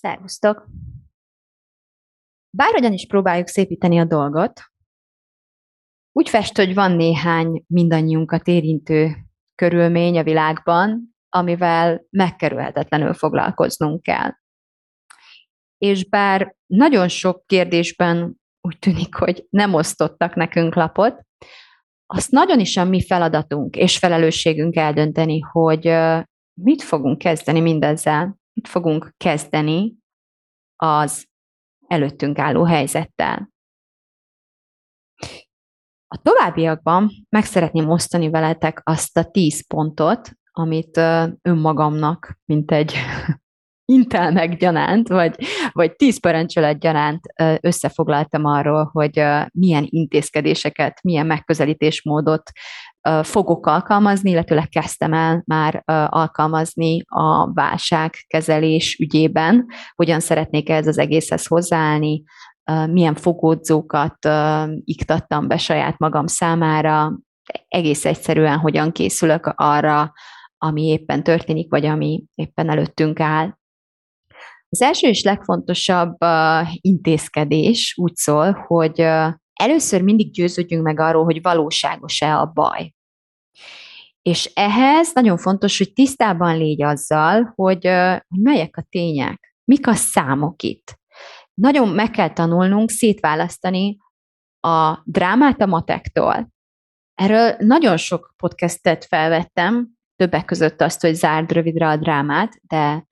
Szervusztok! Bárhogyan is próbáljuk szépíteni a dolgot, úgy fest, hogy van néhány mindannyiunkat érintő körülmény a világban, amivel megkerülhetetlenül foglalkoznunk kell. És bár nagyon sok kérdésben úgy tűnik, hogy nem osztottak nekünk lapot, azt nagyon is a mi feladatunk és felelősségünk eldönteni, hogy mit fogunk kezdeni mindezzel, fogunk kezdeni az előttünk álló helyzettel. A továbbiakban meg szeretném osztani veletek azt a tíz pontot, amit önmagamnak, mint egy intelmek gyanánt, vagy, vagy tíz parancsolat gyanánt összefoglaltam arról, hogy milyen intézkedéseket, milyen megközelítésmódot fogok alkalmazni, illetőleg kezdtem el már alkalmazni a válságkezelés ügyében, hogyan szeretnék ez az egészhez hozzáállni, milyen fogódzókat iktattam be saját magam számára, egész egyszerűen hogyan készülök arra, ami éppen történik, vagy ami éppen előttünk áll. Az első és legfontosabb intézkedés úgy szól, hogy először mindig győződjünk meg arról, hogy valóságos-e a baj. És ehhez nagyon fontos, hogy tisztában légy azzal, hogy, hogy melyek a tények, mik a számok itt. Nagyon meg kell tanulnunk szétválasztani a drámát a matektól. Erről nagyon sok podcastet felvettem, többek között azt, hogy zárd rövidre a drámát, de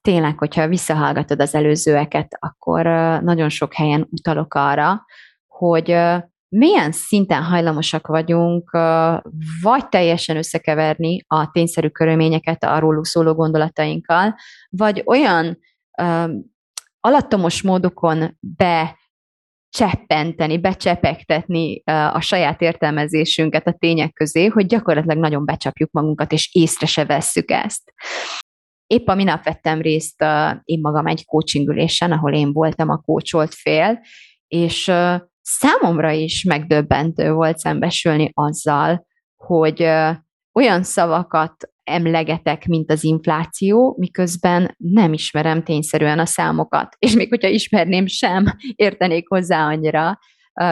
tényleg, hogyha visszahallgatod az előzőeket, akkor nagyon sok helyen utalok arra, hogy milyen szinten hajlamosak vagyunk vagy teljesen összekeverni a tényszerű körülményeket a róluk szóló gondolatainkkal, vagy olyan alattomos módokon be cseppenteni, becsepegtetni a saját értelmezésünket a tények közé, hogy gyakorlatilag nagyon becsapjuk magunkat, és észre se vesszük ezt. Épp a minap vettem részt én magam egy coachingülésen, ahol én voltam a coacholt fél, és számomra is megdöbbentő volt szembesülni azzal, hogy olyan szavakat emlegetek, mint az infláció, miközben nem ismerem tényszerűen a számokat. És még hogyha ismerném sem, értenék hozzá annyira,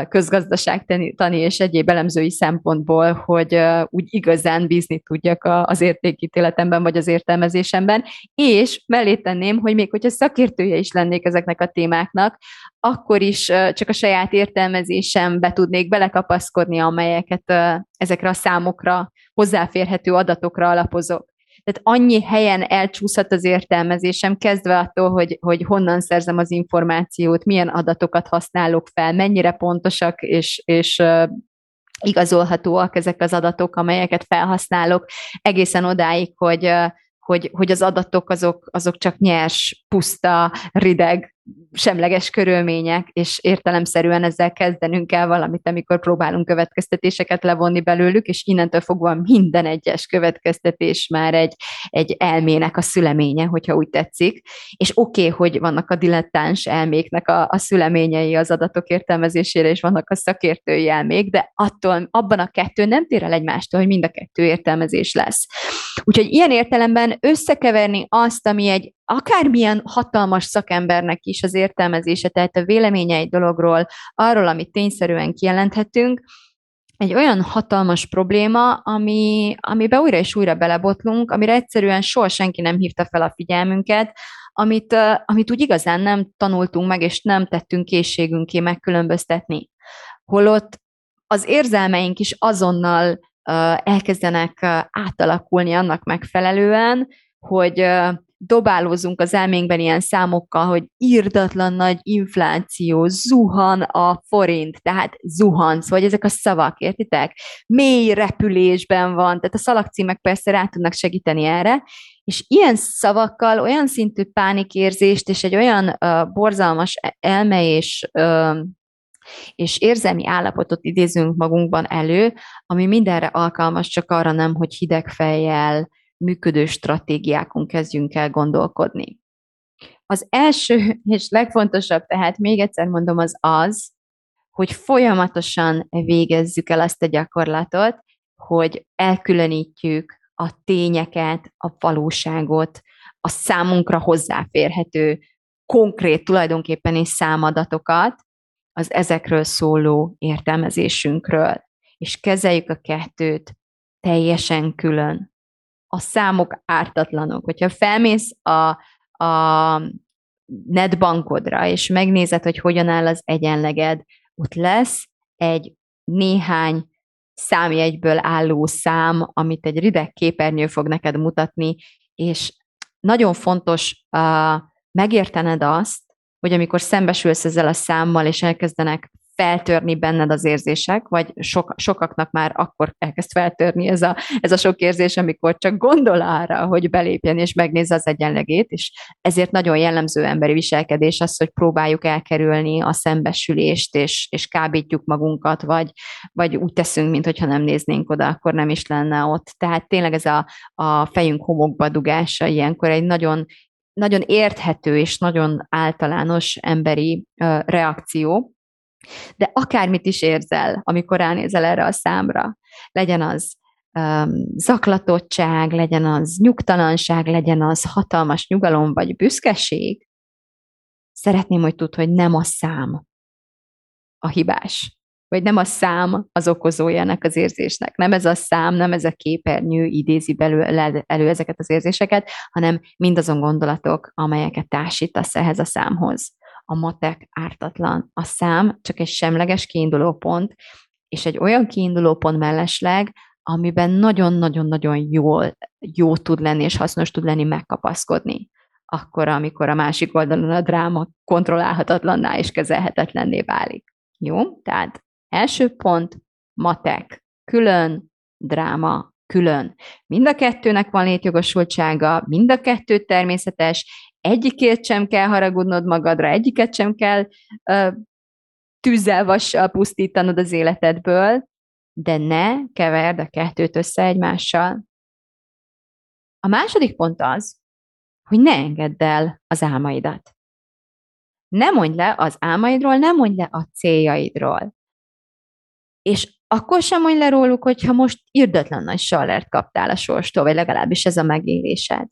közgazdaságtani és egyéb elemzői szempontból, hogy úgy igazán bízni tudjak az értékítéletemben vagy az értelmezésemben, és mellé tenném, hogy még hogyha szakértője is lennék ezeknek a témáknak, akkor is csak a saját értelmezésembe tudnék belekapaszkodni, amelyeket ezekre a számokra, hozzáférhető adatokra alapozok. Tehát annyi helyen elcsúszhat az értelmezésem, kezdve attól, hogy, hogy honnan szerzem az információt, milyen adatokat használok fel, mennyire pontosak és, és igazolhatóak ezek az adatok, amelyeket felhasználok, egészen odáig, hogy, hogy, hogy az adatok azok, azok csak nyers, puszta, rideg semleges körülmények, és értelemszerűen ezzel kezdenünk kell valamit, amikor próbálunk következtetéseket levonni belőlük, és innentől fogva minden egyes következtetés már egy, egy elmének a szüleménye, hogyha úgy tetszik. És oké, okay, hogy vannak a dilettáns elméknek a, a szüleményei az adatok értelmezésére, és vannak a szakértői elmék, de attól abban a kettő nem tér el egymástól, hogy mind a kettő értelmezés lesz. Úgyhogy ilyen értelemben összekeverni azt, ami egy akármilyen hatalmas szakembernek is az értelmezése, tehát a véleménye egy dologról, arról, amit tényszerűen kijelenthetünk, egy olyan hatalmas probléma, ami, amibe újra és újra belebotlunk, amire egyszerűen soha senki nem hívta fel a figyelmünket, amit, amit úgy igazán nem tanultunk meg, és nem tettünk készségünké megkülönböztetni. Holott az érzelmeink is azonnal elkezdenek átalakulni annak megfelelően, hogy dobálózunk az elménkben ilyen számokkal, hogy írdatlan nagy infláció, zuhan a forint, tehát zuhansz, vagy ezek a szavak, értitek? Mély repülésben van, tehát a szalagcímek persze rá tudnak segíteni erre, és ilyen szavakkal olyan szintű pánikérzést és egy olyan uh, borzalmas e-, elme és uh, és érzelmi állapotot idézünk magunkban elő, ami mindenre alkalmas, csak arra nem, hogy hideg fejjel, működő stratégiákon kezdjünk el gondolkodni. Az első és legfontosabb, tehát még egyszer mondom, az az, hogy folyamatosan végezzük el azt a gyakorlatot, hogy elkülönítjük a tényeket, a valóságot, a számunkra hozzáférhető, konkrét tulajdonképpen és számadatokat, az ezekről szóló értelmezésünkről, és kezeljük a kettőt teljesen külön. A számok ártatlanok. Hogyha felmész a, a netbankodra, és megnézed, hogy hogyan áll az egyenleged, ott lesz egy néhány számjegyből álló szám, amit egy rideg képernyő fog neked mutatni, és nagyon fontos uh, megértened azt, hogy amikor szembesülsz ezzel a számmal, és elkezdenek feltörni benned az érzések, vagy sok, sokaknak már akkor elkezd feltörni ez a, ez a sok érzés, amikor csak gondol arra, hogy belépjen és megnézze az egyenlegét, és ezért nagyon jellemző emberi viselkedés az, hogy próbáljuk elkerülni a szembesülést, és, és kábítjuk magunkat, vagy, vagy úgy teszünk, mintha nem néznénk oda, akkor nem is lenne ott. Tehát tényleg ez a, a fejünk homokba dugása ilyenkor egy nagyon nagyon érthető és nagyon általános emberi uh, reakció, de akármit is érzel, amikor ránézel erre a számra, legyen az um, zaklatottság, legyen az nyugtalanság, legyen az hatalmas nyugalom vagy büszkeség, szeretném, hogy tudd, hogy nem a szám a hibás, vagy nem a szám az okozója ennek az érzésnek. Nem ez a szám, nem ez a képernyő idézi belül elő ezeket az érzéseket, hanem mindazon gondolatok, amelyeket társítasz ehhez a számhoz. A matek ártatlan. A szám csak egy semleges kiinduló pont, és egy olyan kiinduló pont mellesleg, amiben nagyon-nagyon-nagyon jól, jó tud lenni, és hasznos tud lenni megkapaszkodni. Akkor, amikor a másik oldalon a dráma kontrollálhatatlanná és kezelhetetlenné válik. Jó? Tehát Első pont, matek, külön, dráma, külön. Mind a kettőnek van létjogosultsága, mind a kettő természetes, egyikért sem kell haragudnod magadra, egyiket sem kell uh, tűzzel, vassal pusztítanod az életedből, de ne keverd a kettőt össze egymással. A második pont az, hogy ne engedd el az álmaidat. Ne mondj le az álmaidról, ne mondj le a céljaidról. És akkor sem mondj le róluk, hogyha most irdatlan nagy sallert kaptál a sorstól, vagy legalábbis ez a megélésed.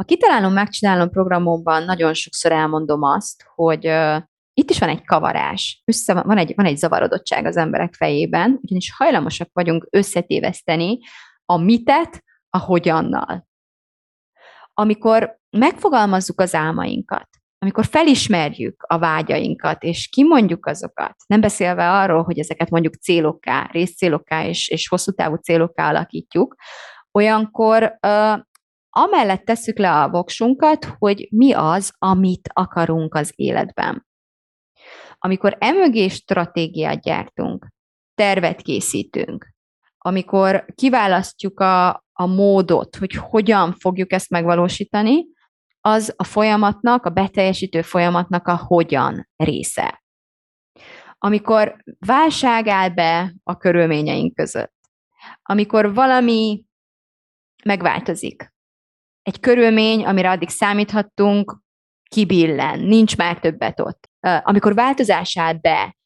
A kitalálom, megcsinálom programomban nagyon sokszor elmondom azt, hogy uh, itt is van egy kavarás, össze, van, egy, van egy zavarodottság az emberek fejében, ugyanis hajlamosak vagyunk összetéveszteni a mitet a hogyannal. Amikor megfogalmazzuk az álmainkat, amikor felismerjük a vágyainkat, és kimondjuk azokat, nem beszélve arról, hogy ezeket mondjuk célokká, részcélokká és, és hosszú távú célokká alakítjuk, olyankor uh, amellett tesszük le a voksunkat, hogy mi az, amit akarunk az életben. Amikor emögé stratégiát gyártunk, tervet készítünk, amikor kiválasztjuk a, a módot, hogy hogyan fogjuk ezt megvalósítani, az a folyamatnak, a beteljesítő folyamatnak a hogyan része. Amikor válság áll be a körülményeink között, amikor valami megváltozik, egy körülmény, amire addig számíthattunk, kibillen, nincs már többet ott. Amikor változás be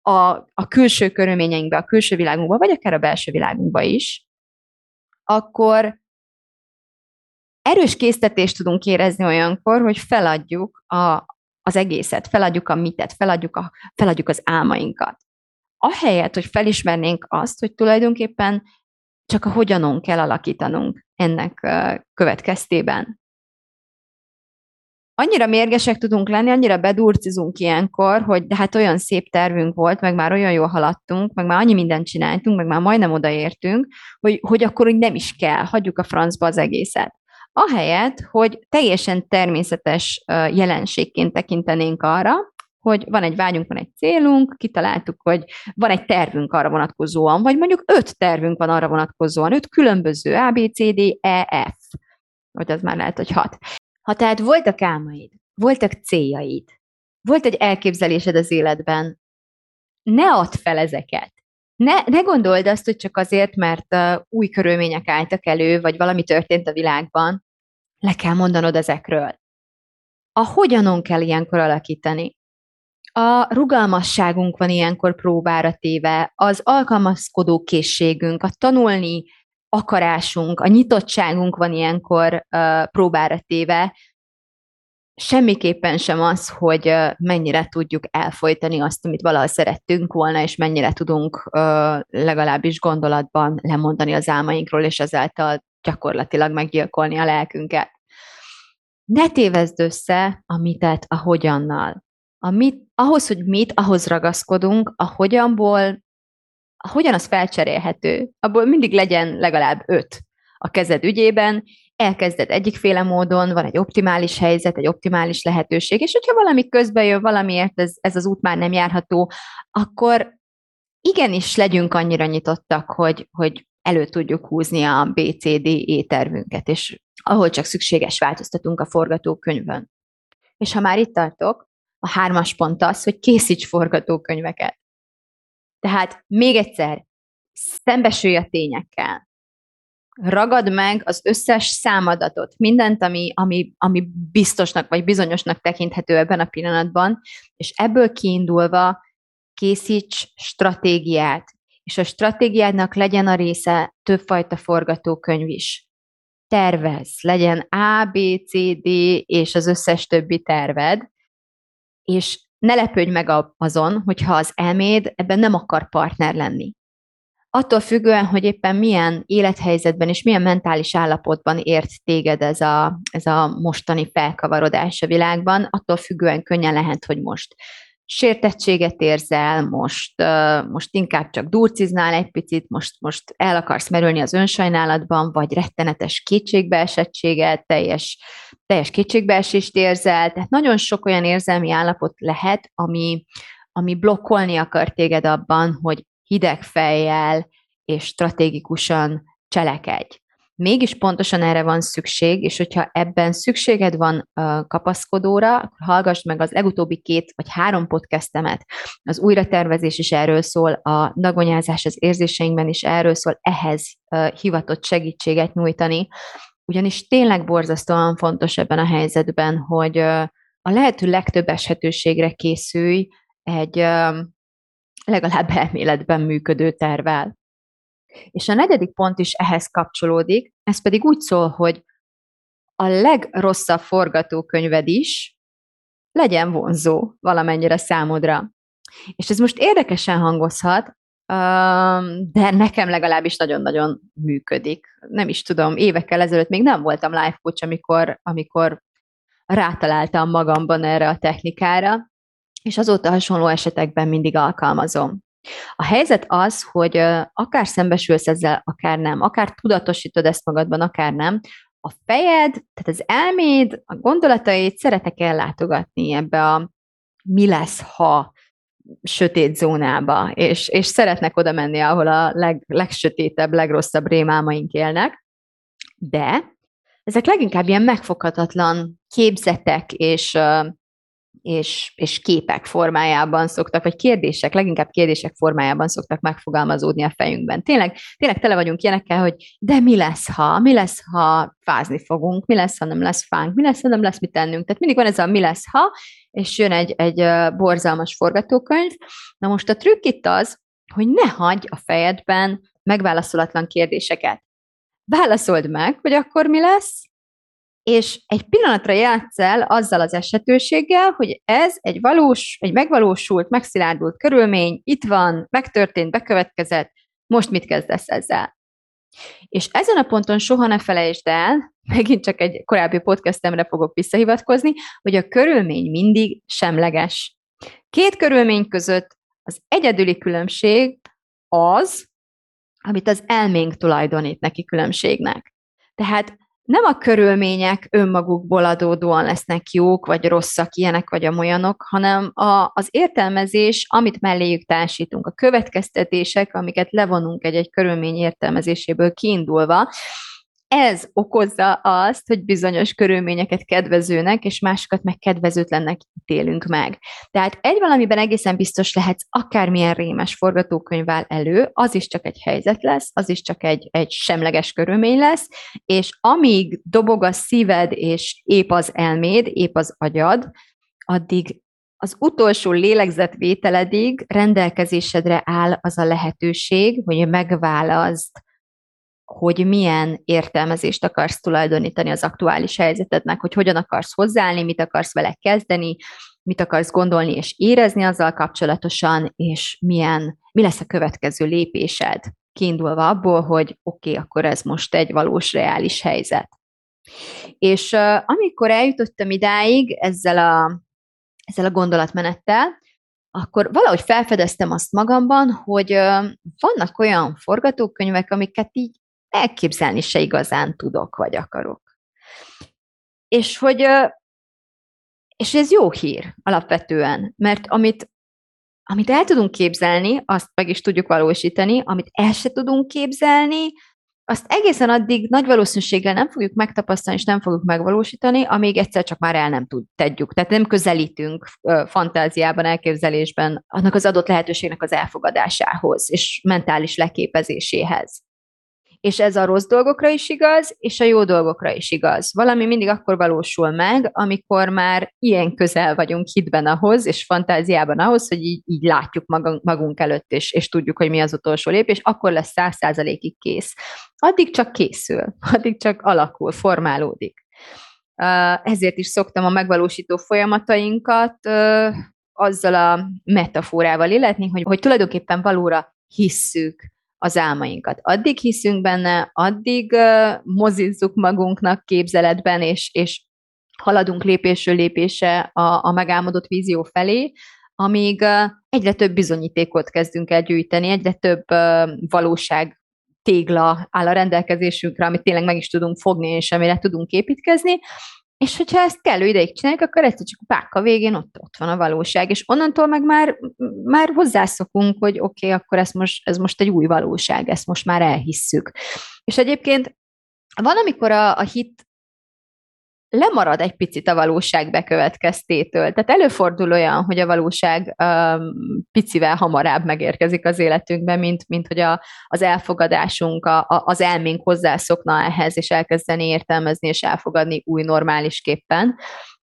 a, a külső körülményeinkbe, a külső világunkba, vagy akár a belső világunkba is, akkor erős késztetést tudunk érezni olyankor, hogy feladjuk a, az egészet, feladjuk a mitet, feladjuk, a, feladjuk az álmainkat. Ahelyett, hogy felismernénk azt, hogy tulajdonképpen csak a hogyanon kell alakítanunk ennek következtében. Annyira mérgesek tudunk lenni, annyira bedurcizunk ilyenkor, hogy de hát olyan szép tervünk volt, meg már olyan jól haladtunk, meg már annyi mindent csináltunk, meg már majdnem odaértünk, hogy, hogy akkor úgy nem is kell, hagyjuk a francba az egészet ahelyett, hogy teljesen természetes jelenségként tekintenénk arra, hogy van egy vágyunk, van egy célunk, kitaláltuk, hogy van egy tervünk arra vonatkozóan, vagy mondjuk öt tervünk van arra vonatkozóan, öt különböző A, B, C, D, E, F, vagy az már lehet, hogy hat. Ha tehát voltak álmaid, voltak céljaid, volt egy elképzelésed az életben, ne add fel ezeket. Ne, ne gondold azt, hogy csak azért, mert uh, új körülmények álltak elő, vagy valami történt a világban, le kell mondanod ezekről. A hogyanon kell ilyenkor alakítani. A rugalmasságunk van ilyenkor próbára téve, az alkalmazkodó készségünk, a tanulni akarásunk, a nyitottságunk van ilyenkor uh, próbára téve, semmiképpen sem az, hogy mennyire tudjuk elfolytani azt, amit valaha szerettünk volna, és mennyire tudunk legalábbis gondolatban lemondani az álmainkról, és ezáltal gyakorlatilag meggyilkolni a lelkünket. Ne tévezd össze a mitet a hogyannal. A mit, ahhoz, hogy mit, ahhoz ragaszkodunk, a hogyanból, a hogyan az felcserélhető, abból mindig legyen legalább öt a kezed ügyében, elkezded egyikféle módon, van egy optimális helyzet, egy optimális lehetőség, és hogyha valami közben jön, valamiért ez, ez az út már nem járható, akkor igenis legyünk annyira nyitottak, hogy, hogy elő tudjuk húzni a BCD étervünket, és ahol csak szükséges, változtatunk a forgatókönyvön. És ha már itt tartok, a hármas pont az, hogy készíts forgatókönyveket. Tehát még egyszer, szembesülj a tényekkel ragad meg az összes számadatot, mindent, ami, ami, ami biztosnak vagy bizonyosnak tekinthető ebben a pillanatban, és ebből kiindulva készíts stratégiát, és a stratégiádnak legyen a része többfajta forgatókönyv is. Tervez, legyen A, B, C, D és az összes többi terved, és ne lepődj meg azon, hogyha az elméd ebben nem akar partner lenni. Attól függően, hogy éppen milyen élethelyzetben és milyen mentális állapotban ért téged ez a, ez a mostani felkavarodás a világban, attól függően könnyen lehet, hogy most sértettséget érzel, most, most inkább csak durciznál egy picit, most, most el akarsz merülni az önsajnálatban, vagy rettenetes kétségbeesettséget, teljes, teljes kétségbeesést érzel, tehát nagyon sok olyan érzelmi állapot lehet, ami, ami blokkolni akar téged abban, hogy hideg fejjel és stratégikusan cselekedj. Mégis pontosan erre van szükség, és hogyha ebben szükséged van kapaszkodóra, akkor hallgass meg az legutóbbi két vagy három podcastemet. Az újratervezés is erről szól, a dagonyázás az érzéseinkben is erről szól, ehhez hivatott segítséget nyújtani. Ugyanis tényleg borzasztóan fontos ebben a helyzetben, hogy a lehető legtöbb eshetőségre készülj egy legalább elméletben működő tervel. És a negyedik pont is ehhez kapcsolódik, ez pedig úgy szól, hogy a legrosszabb forgatókönyved is legyen vonzó valamennyire számodra. És ez most érdekesen hangozhat, de nekem legalábbis nagyon-nagyon működik. Nem is tudom, évekkel ezelőtt még nem voltam life coach, amikor, amikor rátaláltam magamban erre a technikára, és azóta hasonló esetekben mindig alkalmazom. A helyzet az, hogy akár szembesülsz ezzel, akár nem, akár tudatosítod ezt magadban, akár nem, a fejed, tehát az elméd, a gondolatait szeretek ellátogatni ebbe a mi lesz, ha sötét zónába, és, és szeretnek oda menni, ahol a leg, legsötétebb, legrosszabb rémálmaink élnek, de ezek leginkább ilyen megfoghatatlan képzetek és és, és képek formájában szoktak, vagy kérdések, leginkább kérdések formájában szoktak megfogalmazódni a fejünkben. Tényleg, tényleg tele vagyunk ilyenekkel, hogy de mi lesz, ha, mi lesz, ha fázni fogunk, mi lesz, ha nem lesz fánk, mi lesz, ha nem lesz mit tennünk. Tehát mindig van ez a mi lesz, ha, és jön egy, egy borzalmas forgatókönyv. Na most a trükk itt az, hogy ne hagyj a fejedben megválaszolatlan kérdéseket. Válaszold meg, hogy akkor mi lesz, és egy pillanatra játsz el azzal az esetőséggel, hogy ez egy valós, egy megvalósult, megszilárdult körülmény, itt van, megtörtént, bekövetkezett, most mit kezdesz ezzel? És ezen a ponton soha ne felejtsd el, megint csak egy korábbi podcastemre fogok visszahivatkozni, hogy a körülmény mindig semleges. Két körülmény között az egyedüli különbség az, amit az elménk tulajdonít neki különbségnek. Tehát nem a körülmények önmagukból adódóan lesznek jók, vagy rosszak, ilyenek vagy amolyanok, hanem a, az értelmezés, amit melléjük társítunk, a következtetések, amiket levonunk egy-egy körülmény értelmezéséből kiindulva, ez okozza azt, hogy bizonyos körülményeket kedvezőnek, és másokat meg kedvezőtlennek ítélünk meg. Tehát egy valamiben egészen biztos lehetsz akármilyen rémes forgatókönyv áll elő, az is csak egy helyzet lesz, az is csak egy, egy semleges körülmény lesz, és amíg dobog a szíved, és épp az elméd, épp az agyad, addig az utolsó lélegzetvételedig rendelkezésedre áll az a lehetőség, hogy megválaszd hogy milyen értelmezést akarsz tulajdonítani az aktuális helyzetednek, hogy hogyan akarsz hozzáállni, mit akarsz vele kezdeni, mit akarsz gondolni és érezni azzal kapcsolatosan, és milyen, mi lesz a következő lépésed, kiindulva abból, hogy oké, okay, akkor ez most egy valós, reális helyzet. És uh, amikor eljutottam idáig ezzel a, ezzel a gondolatmenettel, akkor valahogy felfedeztem azt magamban, hogy vannak olyan forgatókönyvek, amiket így elképzelni se igazán tudok, vagy akarok. És hogy és ez jó hír alapvetően, mert amit, amit el tudunk képzelni, azt meg is tudjuk valósítani, amit el se tudunk képzelni, azt egészen addig nagy valószínűséggel nem fogjuk megtapasztalni, és nem fogjuk megvalósítani, amíg egyszer csak már el nem tud, tegyük. Tehát nem közelítünk fantáziában, elképzelésben annak az adott lehetőségnek az elfogadásához, és mentális leképezéséhez. És ez a rossz dolgokra is igaz, és a jó dolgokra is igaz. Valami mindig akkor valósul meg, amikor már ilyen közel vagyunk hitben ahhoz, és fantáziában ahhoz, hogy így, így látjuk magunk előtt, és, és tudjuk, hogy mi az utolsó lépés, akkor lesz száz százalékig kész. Addig csak készül, addig csak alakul, formálódik. Ezért is szoktam a megvalósító folyamatainkat azzal a metaforával illetni, hogy, hogy tulajdonképpen valóra hisszük az álmainkat. Addig hiszünk benne, addig uh, mozizzuk magunknak képzeletben, és, és haladunk lépésről lépésre a, a megálmodott vízió felé, amíg uh, egyre több bizonyítékot kezdünk el gyűjteni, egyre több uh, valóság tégla áll a rendelkezésünkre, amit tényleg meg is tudunk fogni, és amire tudunk építkezni, és hogyha ezt kellő ideig csináljuk, akkor ezt csak a páka végén ott, ott van a valóság, és onnantól meg már, már hozzászokunk, hogy oké, okay, akkor ez most, ez most egy új valóság, ezt most már elhisszük. És egyébként van, amikor a, a hit lemarad egy picit a valóság bekövetkeztétől. Tehát előfordul olyan, hogy a valóság um, picivel hamarabb megérkezik az életünkbe, mint, mint hogy a, az elfogadásunk, a, az elménk hozzászokna ehhez, és elkezdeni értelmezni és elfogadni új normálisképpen.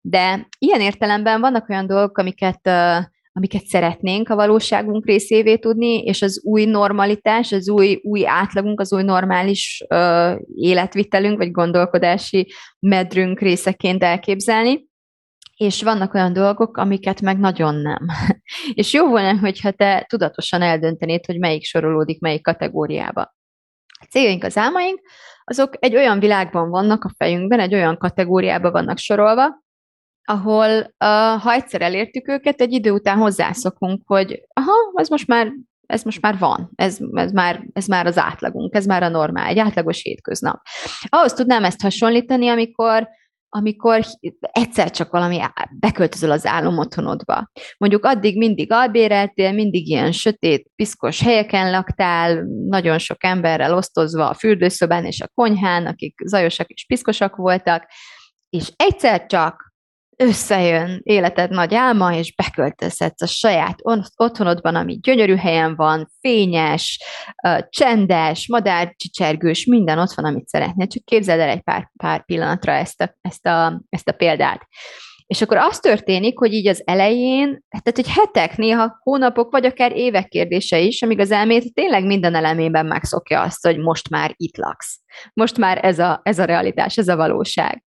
De ilyen értelemben vannak olyan dolgok, amiket uh, amiket szeretnénk a valóságunk részévé tudni, és az új normalitás, az új, új átlagunk, az új normális ö, életvitelünk, vagy gondolkodási medrünk részeként elképzelni, és vannak olyan dolgok, amiket meg nagyon nem. és jó volna, hogyha te tudatosan eldöntenéd, hogy melyik sorolódik melyik kategóriába. A céljaink, az álmaink, azok egy olyan világban vannak a fejünkben, egy olyan kategóriába vannak sorolva, ahol uh, ha egyszer elértük őket, egy idő után hozzászokunk, hogy aha, ez most már, ez most már van, ez, ez, már, ez már az átlagunk, ez már a normál, egy átlagos hétköznap. Ahhoz tudnám ezt hasonlítani, amikor amikor egyszer csak valami beköltözöl az otthonodba. Mondjuk addig mindig albéreltél, mindig ilyen sötét, piszkos helyeken laktál, nagyon sok emberrel osztozva a fürdőszobán és a konyhán, akik zajosak és piszkosak voltak, és egyszer csak összejön életed nagy álma, és beköltözhetsz a saját otthonodban, ami gyönyörű helyen van, fényes, csendes, madárcsicsergős, minden ott van, amit szeretnél. Csak képzeld el egy pár, pár pillanatra ezt a, ezt, a, ezt a példát. És akkor az történik, hogy így az elején, tehát egy hetek, néha hónapok, vagy akár évek kérdése is, amíg az elmét tényleg minden elemében megszokja azt, hogy most már itt laksz. Most már ez a, ez a realitás, ez a valóság.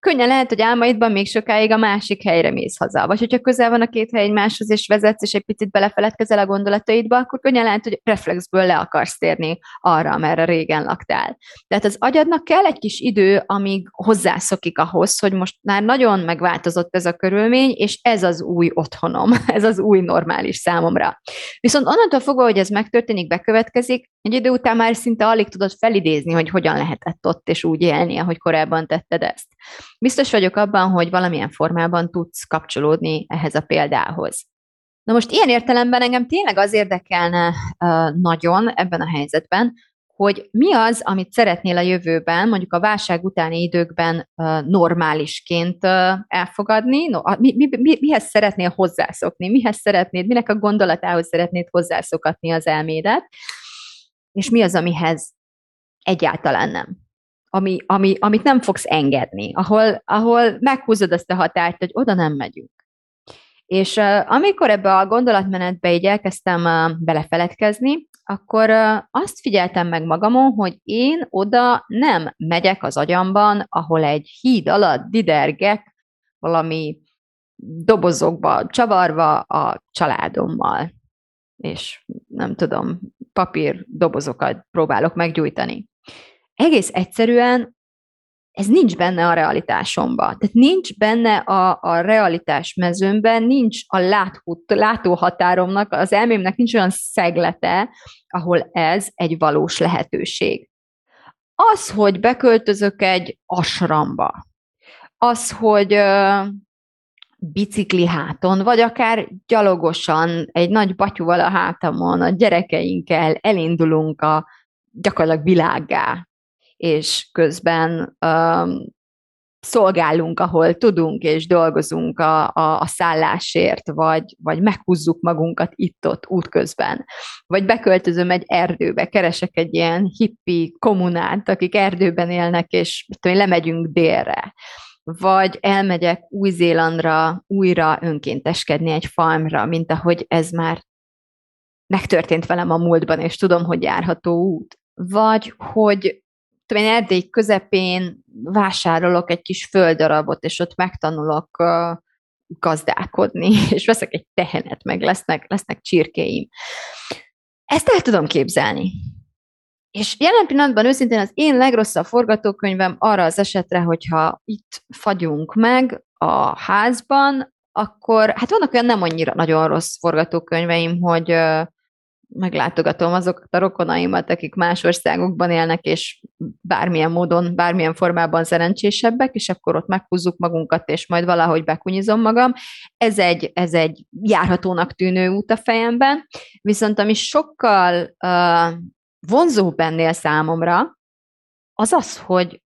Könnyen lehet, hogy álmaidban még sokáig a másik helyre mész haza. Vagy hogyha közel van a két hely egymáshoz, és vezetsz, és egy picit belefeledkezel a gondolataidba, akkor könnyen lehet, hogy reflexből le akarsz térni arra, amerre régen laktál. Tehát az agyadnak kell egy kis idő, amíg hozzászokik ahhoz, hogy most már nagyon megváltozott ez a körülmény, és ez az új otthonom, ez az új normális számomra. Viszont onnantól fogva, hogy ez megtörténik, bekövetkezik, egy idő után már szinte alig tudod felidézni, hogy hogyan lehetett ott és úgy élni, ahogy korábban tetted ezt. Biztos vagyok abban, hogy valamilyen formában tudsz kapcsolódni ehhez a példához. Na most ilyen értelemben engem tényleg az érdekelne uh, nagyon ebben a helyzetben, hogy mi az, amit szeretnél a jövőben, mondjuk a válság utáni időkben uh, normálisként uh, elfogadni, no, mi, mi, mi, mihez szeretnél hozzászokni, mihez szeretnéd, minek a gondolatához szeretnéd hozzászokatni az elmédet, és mi az, amihez egyáltalán nem. Ami, ami, amit nem fogsz engedni, ahol, ahol meghúzod azt a határt, hogy oda nem megyünk. És uh, amikor ebbe a gondolatmenetbe így elkezdtem uh, belefeledkezni, akkor uh, azt figyeltem meg magamon, hogy én oda nem megyek az agyamban, ahol egy híd alatt didergek valami dobozokba csavarva a családommal. És nem tudom, papír dobozokat próbálok meggyújtani. Egész egyszerűen ez nincs benne a realitásomban. Tehát nincs benne a, a realitás mezőmben, nincs a látó, látóhatáromnak, az elmémnek nincs olyan szeglete, ahol ez egy valós lehetőség. Az, hogy beköltözök egy asramba, az, hogy bicikli háton, vagy akár gyalogosan, egy nagy batyúval a hátamon, a gyerekeinkkel elindulunk a gyakorlatilag világgá, és közben um, szolgálunk, ahol tudunk, és dolgozunk a, a, a szállásért, vagy, vagy meghúzzuk magunkat itt-ott útközben. Vagy beköltözöm egy erdőbe, keresek egy ilyen hippi kommunát, akik erdőben élnek, és tudom, lemegyünk délre vagy elmegyek Új-Zélandra újra önkénteskedni egy farmra, mint ahogy ez már megtörtént velem a múltban, és tudom, hogy járható út. Vagy hogy tudom én Erdély közepén vásárolok egy kis földdarabot, és ott megtanulok uh, gazdálkodni, és veszek egy tehenet, meg lesznek, lesznek csirkéim. Ezt el tudom képzelni. És jelen pillanatban őszintén az én legrosszabb forgatókönyvem arra az esetre, hogyha itt fagyunk meg a házban, akkor hát vannak olyan nem annyira nagyon rossz forgatókönyveim, hogy meglátogatom azokat a rokonaimat, akik más országokban élnek, és bármilyen módon, bármilyen formában szerencsésebbek, és akkor ott meghúzzuk magunkat, és majd valahogy bekunyizom magam. Ez egy, ez egy járhatónak tűnő út a fejemben, viszont ami sokkal uh, vonzó bennél számomra, az az, hogy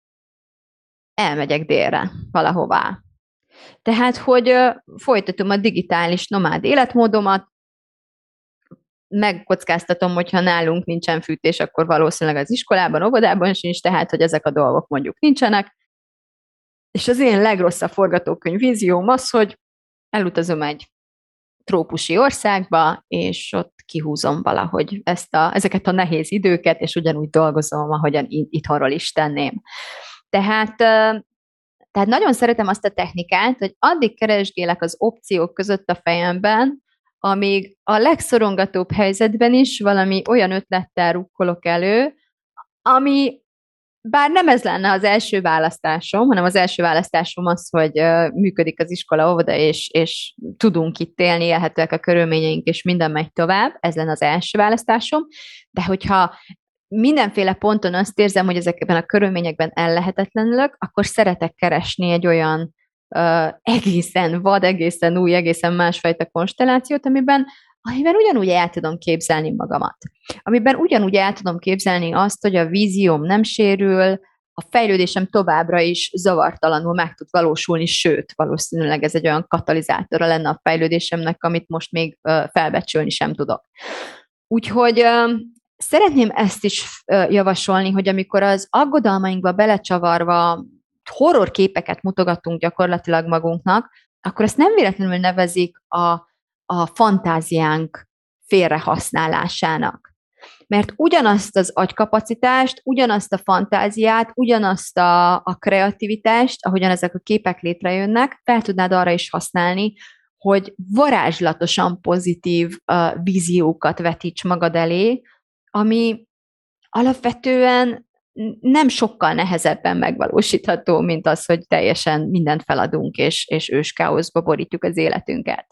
elmegyek délre valahová. Tehát, hogy folytatom a digitális nomád életmódomat, megkockáztatom, hogyha nálunk nincsen fűtés, akkor valószínűleg az iskolában, óvodában sincs, tehát, hogy ezek a dolgok mondjuk nincsenek. És az én legrosszabb forgatókönyv vízióm az, hogy elutazom egy trópusi országba, és ott kihúzom valahogy ezt a, ezeket a nehéz időket, és ugyanúgy dolgozom, ahogyan itthonról is tenném. Tehát, tehát nagyon szeretem azt a technikát, hogy addig keresgélek az opciók között a fejemben, amíg a legszorongatóbb helyzetben is valami olyan ötlettel rukkolok elő, ami bár nem ez lenne az első választásom, hanem az első választásom az, hogy működik az iskola, óvoda, és, és tudunk itt élni, élhetőek a körülményeink, és minden megy tovább, ez lenne az első választásom, de hogyha mindenféle ponton azt érzem, hogy ezekben a körülményekben ellehetetlenülök, akkor szeretek keresni egy olyan egészen vad, egészen új, egészen másfajta konstellációt, amiben amiben ugyanúgy el tudom képzelni magamat. Amiben ugyanúgy el tudom képzelni azt, hogy a vízióm nem sérül, a fejlődésem továbbra is zavartalanul meg tud valósulni, sőt, valószínűleg ez egy olyan katalizátora lenne a fejlődésemnek, amit most még felbecsülni sem tudok. Úgyhogy szeretném ezt is javasolni, hogy amikor az aggodalmainkba belecsavarva horror képeket mutogatunk gyakorlatilag magunknak, akkor ezt nem véletlenül nevezik a a fantáziánk félrehasználásának. Mert ugyanazt az agykapacitást, ugyanazt a fantáziát, ugyanazt a, a kreativitást, ahogyan ezek a képek létrejönnek, fel tudnád arra is használni, hogy varázslatosan pozitív uh, víziókat vetíts magad elé, ami alapvetően nem sokkal nehezebben megvalósítható, mint az, hogy teljesen mindent feladunk, és, és őskáoszba borítjuk az életünket.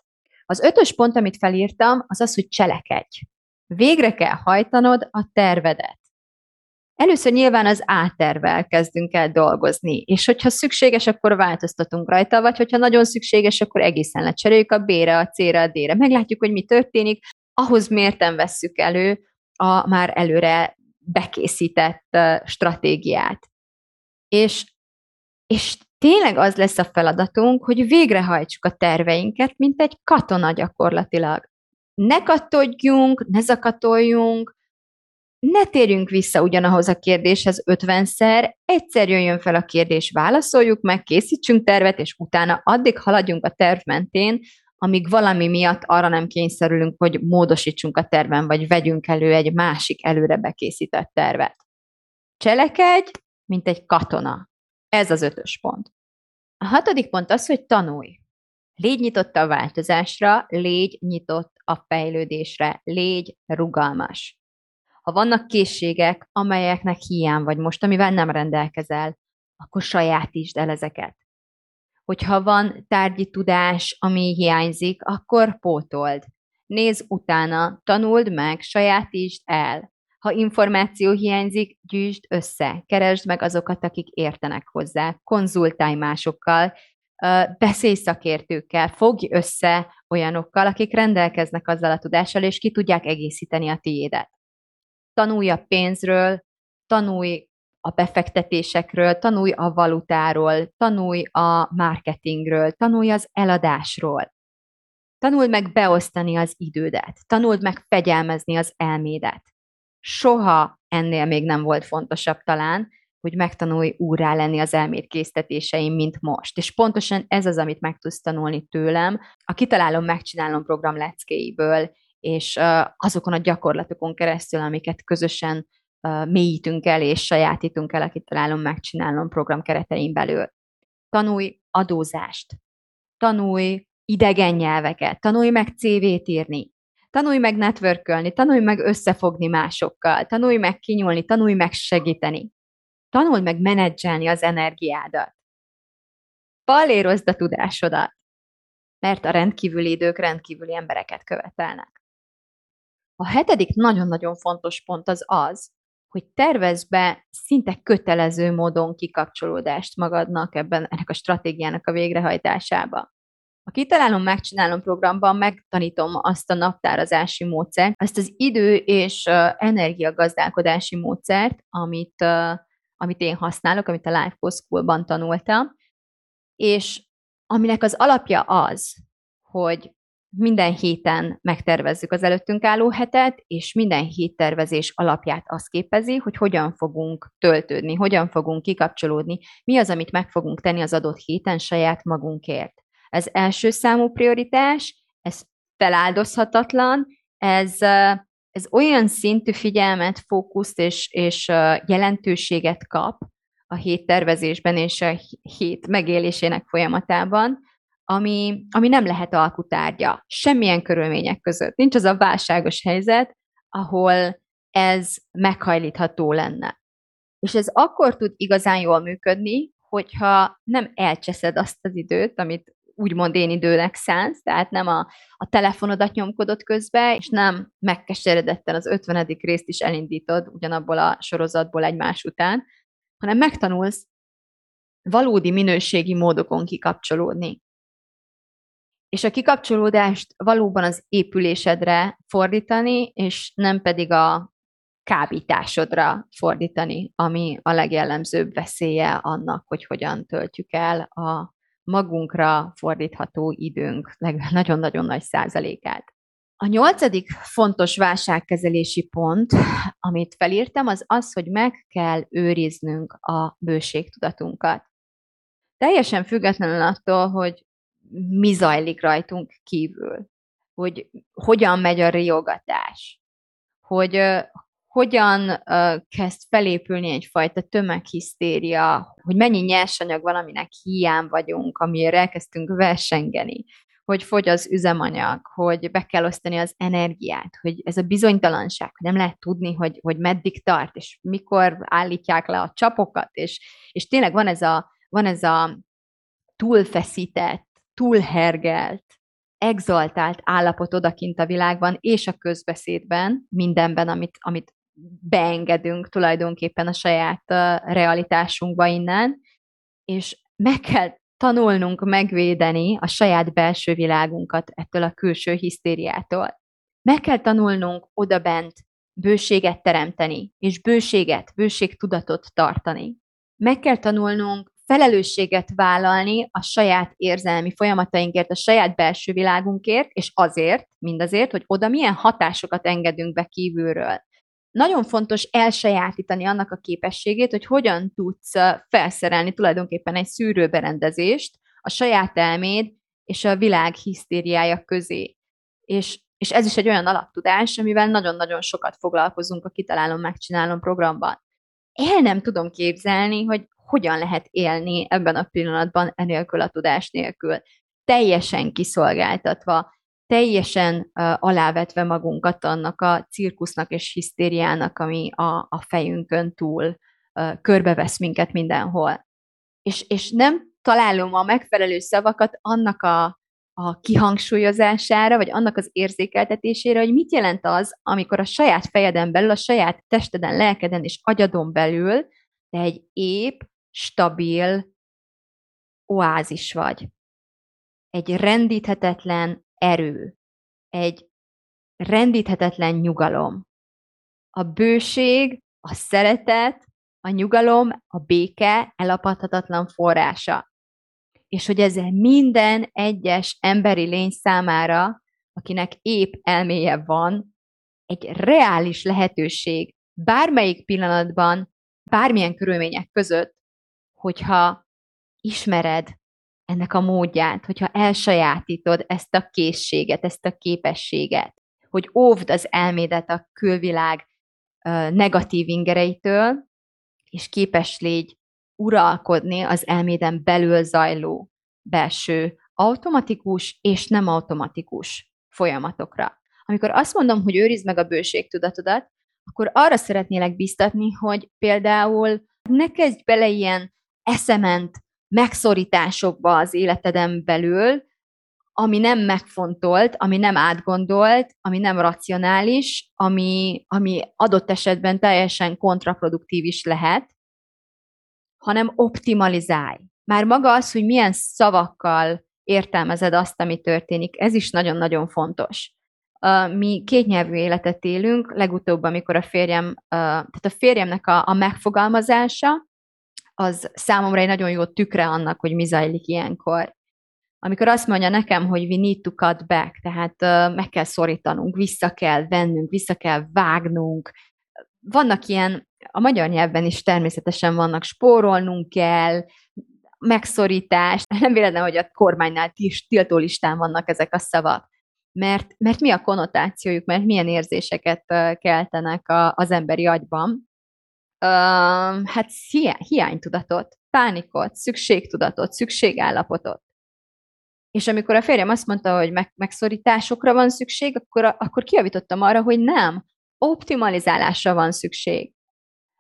Az ötös pont, amit felírtam, az az, hogy cselekedj. Végre kell hajtanod a tervedet. Először nyilván az A-tervel kezdünk el dolgozni, és hogyha szükséges, akkor változtatunk rajta, vagy hogyha nagyon szükséges, akkor egészen lecseréljük a B-re, a C-re, a D-re. Meglátjuk, hogy mi történik, ahhoz mérten vesszük elő a már előre bekészített stratégiát. És, és tényleg az lesz a feladatunk, hogy végrehajtsuk a terveinket, mint egy katona gyakorlatilag. Ne katodjunk, ne zakatoljunk, ne térjünk vissza ugyanahoz a kérdéshez ötvenszer, egyszer jöjjön fel a kérdés, válaszoljuk meg, készítsünk tervet, és utána addig haladjunk a terv mentén, amíg valami miatt arra nem kényszerülünk, hogy módosítsunk a terven, vagy vegyünk elő egy másik előre bekészített tervet. Cselekedj, mint egy katona. Ez az ötös pont. A hatodik pont az, hogy tanulj. Légy nyitott a változásra, légy nyitott a fejlődésre, légy rugalmas. Ha vannak készségek, amelyeknek hiány vagy most, amivel nem rendelkezel, akkor sajátítsd el ezeket. Hogyha van tárgyi tudás, ami hiányzik, akkor pótold. Nézz utána, tanuld meg, sajátítsd el. Ha információ hiányzik, gyűjtsd össze, keresd meg azokat, akik értenek hozzá, konzultálj másokkal, beszélj szakértőkkel, fogj össze olyanokkal, akik rendelkeznek azzal a tudással, és ki tudják egészíteni a tiédet. Tanulj a pénzről, tanulj a befektetésekről, tanulj a valutáról, tanulj a marketingről, tanulj az eladásról. Tanuld meg beosztani az idődet, tanuld meg fegyelmezni az elmédet. Soha ennél még nem volt fontosabb talán, hogy megtanulj úrrá lenni az elmét késztetéseim, mint most. És pontosan ez az, amit meg tudsz tanulni tőlem. A Kitalálom, Megcsinálom program leckéiből, és azokon a gyakorlatokon keresztül, amiket közösen mélyítünk el és sajátítunk el, akit találom, megcsinálom program keretein belül. Tanulj adózást, tanulj idegen nyelveket, tanulj meg CV-t írni, tanulj meg networkölni, tanulj meg összefogni másokkal, tanulj meg kinyúlni, tanulj meg segíteni. Tanulj meg menedzselni az energiádat. Pallérozd a tudásodat, mert a rendkívüli idők rendkívüli embereket követelnek. A hetedik nagyon-nagyon fontos pont az az, hogy tervezz be szinte kötelező módon kikapcsolódást magadnak ebben ennek a stratégiának a végrehajtásába. A kitalálom, megcsinálom programban megtanítom azt a naptárazási módszert, ezt az idő és energiagazdálkodási módszert, amit, amit én használok, amit a Life Coach School-ban tanultam, és aminek az alapja az, hogy minden héten megtervezzük az előttünk álló hetet, és minden hét tervezés alapját az képezi, hogy hogyan fogunk töltődni, hogyan fogunk kikapcsolódni, mi az, amit meg fogunk tenni az adott héten saját magunkért. Ez első számú prioritás, ez feláldozhatatlan, ez, ez olyan szintű figyelmet, fókuszt és, és jelentőséget kap a hét tervezésben és a hét megélésének folyamatában, ami, ami nem lehet alkutárgya, semmilyen körülmények között. Nincs az a válságos helyzet, ahol ez meghajlítható lenne. És ez akkor tud igazán jól működni, hogyha nem elcseszed azt az időt, amit úgymond én időnek szánsz, tehát nem a, a telefonodat nyomkodott közbe, és nem megkeseredetten az 50. részt is elindítod ugyanabból a sorozatból egymás után, hanem megtanulsz valódi minőségi módokon kikapcsolódni és a kikapcsolódást valóban az épülésedre fordítani, és nem pedig a kábításodra fordítani, ami a legjellemzőbb veszélye annak, hogy hogyan töltjük el a magunkra fordítható időnk nagyon-nagyon nagy százalékát. A nyolcadik fontos válságkezelési pont, amit felírtam, az az, hogy meg kell őriznünk a bőségtudatunkat. Teljesen függetlenül attól, hogy mi zajlik rajtunk kívül, hogy hogyan megy a riogatás, hogy hogyan kezd felépülni egyfajta tömeghisztéria, hogy mennyi nyersanyag van, aminek hiány vagyunk, amire elkezdtünk versengeni, hogy fogy az üzemanyag, hogy be kell osztani az energiát, hogy ez a bizonytalanság, hogy nem lehet tudni, hogy, hogy meddig tart, és mikor állítják le a csapokat, és, és tényleg van ez a, van ez a túlfeszített, túlhergelt, exaltált állapot odakint a világban, és a közbeszédben, mindenben, amit, amit beengedünk tulajdonképpen a saját realitásunkba innen, és meg kell tanulnunk megvédeni a saját belső világunkat ettől a külső hisztériától. Meg kell tanulnunk odabent bőséget teremteni, és bőséget, bőségtudatot tartani. Meg kell tanulnunk felelősséget vállalni a saját érzelmi folyamatainkért, a saját belső világunkért, és azért, mindazért, hogy oda milyen hatásokat engedünk be kívülről. Nagyon fontos elsajátítani annak a képességét, hogy hogyan tudsz felszerelni tulajdonképpen egy szűrőberendezést a saját elméd és a világ hisztériája közé. És, és ez is egy olyan alaptudás, amivel nagyon-nagyon sokat foglalkozunk a Kitalálom, Megcsinálom programban. El nem tudom képzelni, hogy hogyan lehet élni ebben a pillanatban enélkül a tudás nélkül. Teljesen kiszolgáltatva, teljesen uh, alávetve magunkat annak a cirkusznak és hisztériának, ami a, a fejünkön túl uh, körbevesz minket mindenhol. És, és nem találom a megfelelő szavakat annak a, a kihangsúlyozására, vagy annak az érzékeltetésére, hogy mit jelent az, amikor a saját fejeden belül, a saját testeden, lelkeden és agyadon belül te egy épp, stabil oázis vagy. Egy rendíthetetlen erő, egy rendíthetetlen nyugalom. A bőség, a szeretet, a nyugalom, a béke elapadhatatlan forrása. És hogy ezzel minden egyes emberi lény számára, akinek épp elméje van, egy reális lehetőség bármelyik pillanatban, bármilyen körülmények között, hogyha ismered ennek a módját, hogyha elsajátítod ezt a készséget, ezt a képességet, hogy óvd az elmédet a külvilág negatív ingereitől, és képes légy uralkodni az elméden belül zajló belső automatikus és nem automatikus folyamatokra. Amikor azt mondom, hogy őrizd meg a bőségtudatodat, akkor arra szeretnélek biztatni, hogy például ne kezdj bele ilyen eszement megszorításokba az életeden belül, ami nem megfontolt, ami nem átgondolt, ami nem racionális, ami, ami adott esetben teljesen kontraproduktív is lehet, hanem optimalizálj. Már maga az, hogy milyen szavakkal értelmezed azt, ami történik, ez is nagyon-nagyon fontos. Mi kétnyelvű életet élünk, legutóbb, amikor a férjem, tehát a férjemnek a, a megfogalmazása, az számomra egy nagyon jó tükre annak, hogy mi zajlik ilyenkor. Amikor azt mondja nekem, hogy we need to cut back, tehát meg kell szorítanunk, vissza kell vennünk, vissza kell vágnunk. Vannak ilyen, a magyar nyelvben is természetesen vannak, spórolnunk kell, megszorítás. Nem véletlen, hogy a kormánynál tiltó listán vannak ezek a szavak. Mert, mert mi a konnotációjuk, mert milyen érzéseket keltenek a, az emberi agyban uh, hát hiány, hiánytudatot, pánikot, szükségtudatot, szükségállapotot. És amikor a férjem azt mondta, hogy meg, megszorításokra van szükség, akkor, akkor kiavítottam arra, hogy nem, optimalizálásra van szükség.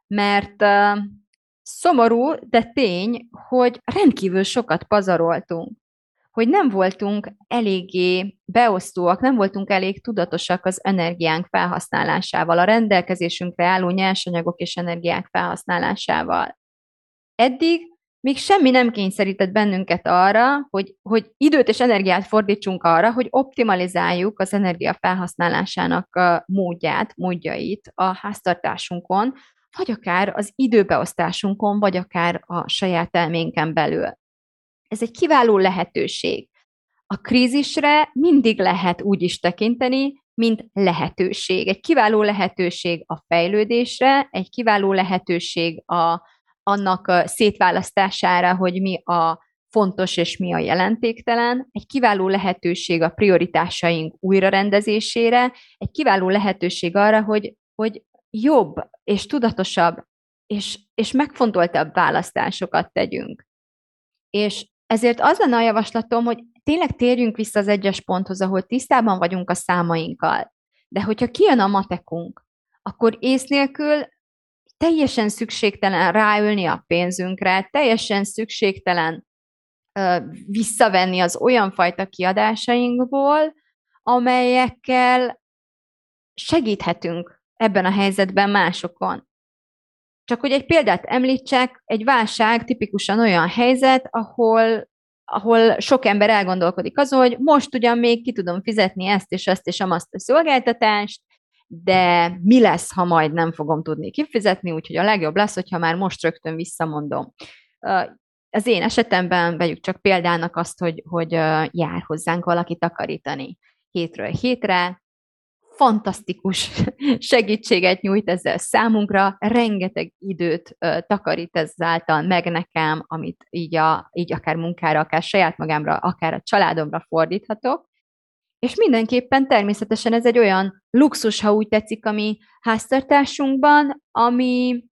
Mert uh, szomorú, de tény, hogy rendkívül sokat pazaroltunk hogy nem voltunk eléggé beosztóak, nem voltunk elég tudatosak az energiánk felhasználásával, a rendelkezésünkre álló nyersanyagok és energiák felhasználásával. Eddig még semmi nem kényszerített bennünket arra, hogy, hogy időt és energiát fordítsunk arra, hogy optimalizáljuk az energia felhasználásának a módját, módjait a háztartásunkon, vagy akár az időbeosztásunkon, vagy akár a saját elménken belül. Ez egy kiváló lehetőség. A krízisre mindig lehet úgy is tekinteni, mint lehetőség. Egy kiváló lehetőség a fejlődésre, egy kiváló lehetőség a, annak szétválasztására, hogy mi a fontos és mi a jelentéktelen, egy kiváló lehetőség a prioritásaink újrarendezésére, egy kiváló lehetőség arra, hogy hogy jobb és tudatosabb és, és megfontoltabb választásokat tegyünk. És ezért az lenne a javaslatom, hogy tényleg térjünk vissza az egyes ponthoz, ahol tisztában vagyunk a számainkkal. De hogyha kijön a matekunk, akkor ész nélkül teljesen szükségtelen ráülni a pénzünkre, teljesen szükségtelen ö, visszavenni az olyan fajta kiadásainkból, amelyekkel segíthetünk ebben a helyzetben másokon. Csak hogy egy példát említsek, egy válság tipikusan olyan helyzet, ahol, ahol sok ember elgondolkodik azon, hogy most ugyan még ki tudom fizetni ezt és ezt és amazt a szolgáltatást, de mi lesz, ha majd nem fogom tudni kifizetni, úgyhogy a legjobb lesz, hogyha már most rögtön visszamondom. Az én esetemben vegyük csak példának azt, hogy, hogy jár hozzánk valaki takarítani hétről hétre, fantasztikus segítséget nyújt ezzel számunkra, rengeteg időt takarít ezáltal meg nekem, amit így, a, így akár munkára, akár saját magámra, akár a családomra fordíthatok, és mindenképpen természetesen ez egy olyan luxus, ha úgy tetszik, ami háztartásunkban, ami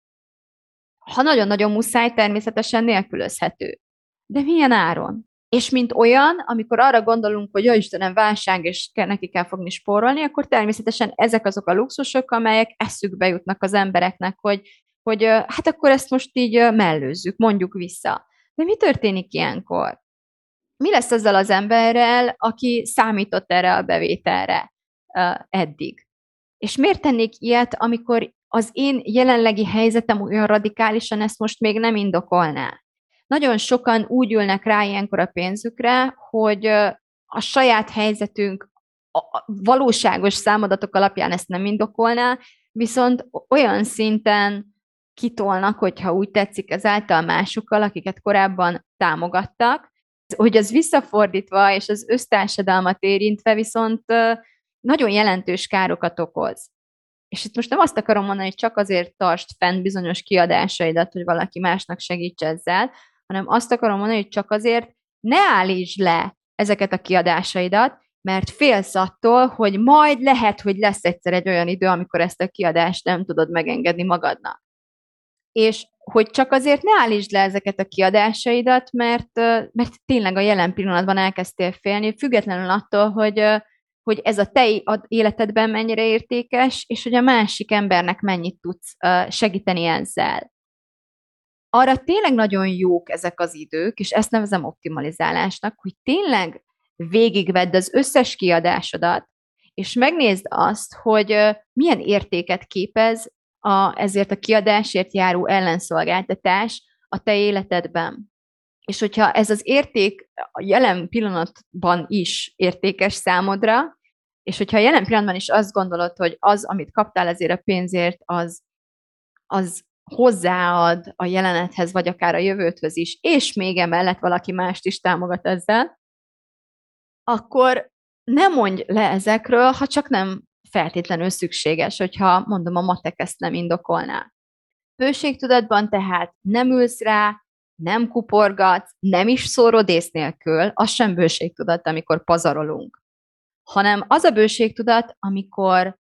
ha nagyon-nagyon muszáj, természetesen nélkülözhető. De milyen áron? És mint olyan, amikor arra gondolunk, hogy ja Istenem, válság, és neki kell fogni spórolni, akkor természetesen ezek azok a luxusok, amelyek eszükbe jutnak az embereknek, hogy, hogy hát akkor ezt most így mellőzzük, mondjuk vissza. De mi történik ilyenkor? mi lesz azzal az emberrel, aki számított erre a bevételre eddig? És miért tennék ilyet, amikor az én jelenlegi helyzetem olyan radikálisan ezt most még nem indokolná? Nagyon sokan úgy ülnek rá ilyenkor a pénzükre, hogy a saját helyzetünk a valóságos számadatok alapján ezt nem indokolná, viszont olyan szinten kitolnak, hogyha úgy tetszik, ezáltal másokkal, akiket korábban támogattak, hogy az visszafordítva és az össztársadalmat érintve viszont nagyon jelentős károkat okoz. És itt most nem azt akarom mondani, hogy csak azért tartsd fenn bizonyos kiadásaidat, hogy valaki másnak segíts ezzel, hanem azt akarom mondani, hogy csak azért ne állítsd le ezeket a kiadásaidat, mert félsz attól, hogy majd lehet, hogy lesz egyszer egy olyan idő, amikor ezt a kiadást nem tudod megengedni magadnak és hogy csak azért ne állítsd le ezeket a kiadásaidat, mert, mert tényleg a jelen pillanatban elkezdtél félni, függetlenül attól, hogy, hogy ez a te életedben mennyire értékes, és hogy a másik embernek mennyit tudsz segíteni ezzel. Arra tényleg nagyon jók ezek az idők, és ezt nevezem optimalizálásnak, hogy tényleg végigvedd az összes kiadásodat, és megnézd azt, hogy milyen értéket képez a, ezért a kiadásért járó ellenszolgáltatás a te életedben. És hogyha ez az érték a jelen pillanatban is értékes számodra, és hogyha a jelen pillanatban is azt gondolod, hogy az, amit kaptál ezért a pénzért, az, az hozzáad a jelenethez, vagy akár a jövőthöz is, és még emellett valaki mást is támogat ezzel, akkor nem mondj le ezekről, ha csak nem feltétlenül szükséges, hogyha mondom, a matek ezt nem indokolná. Bőségtudatban tehát nem ülsz rá, nem kuporgatsz, nem is szórod ész nélkül, az sem bőségtudat, amikor pazarolunk, hanem az a bőségtudat, amikor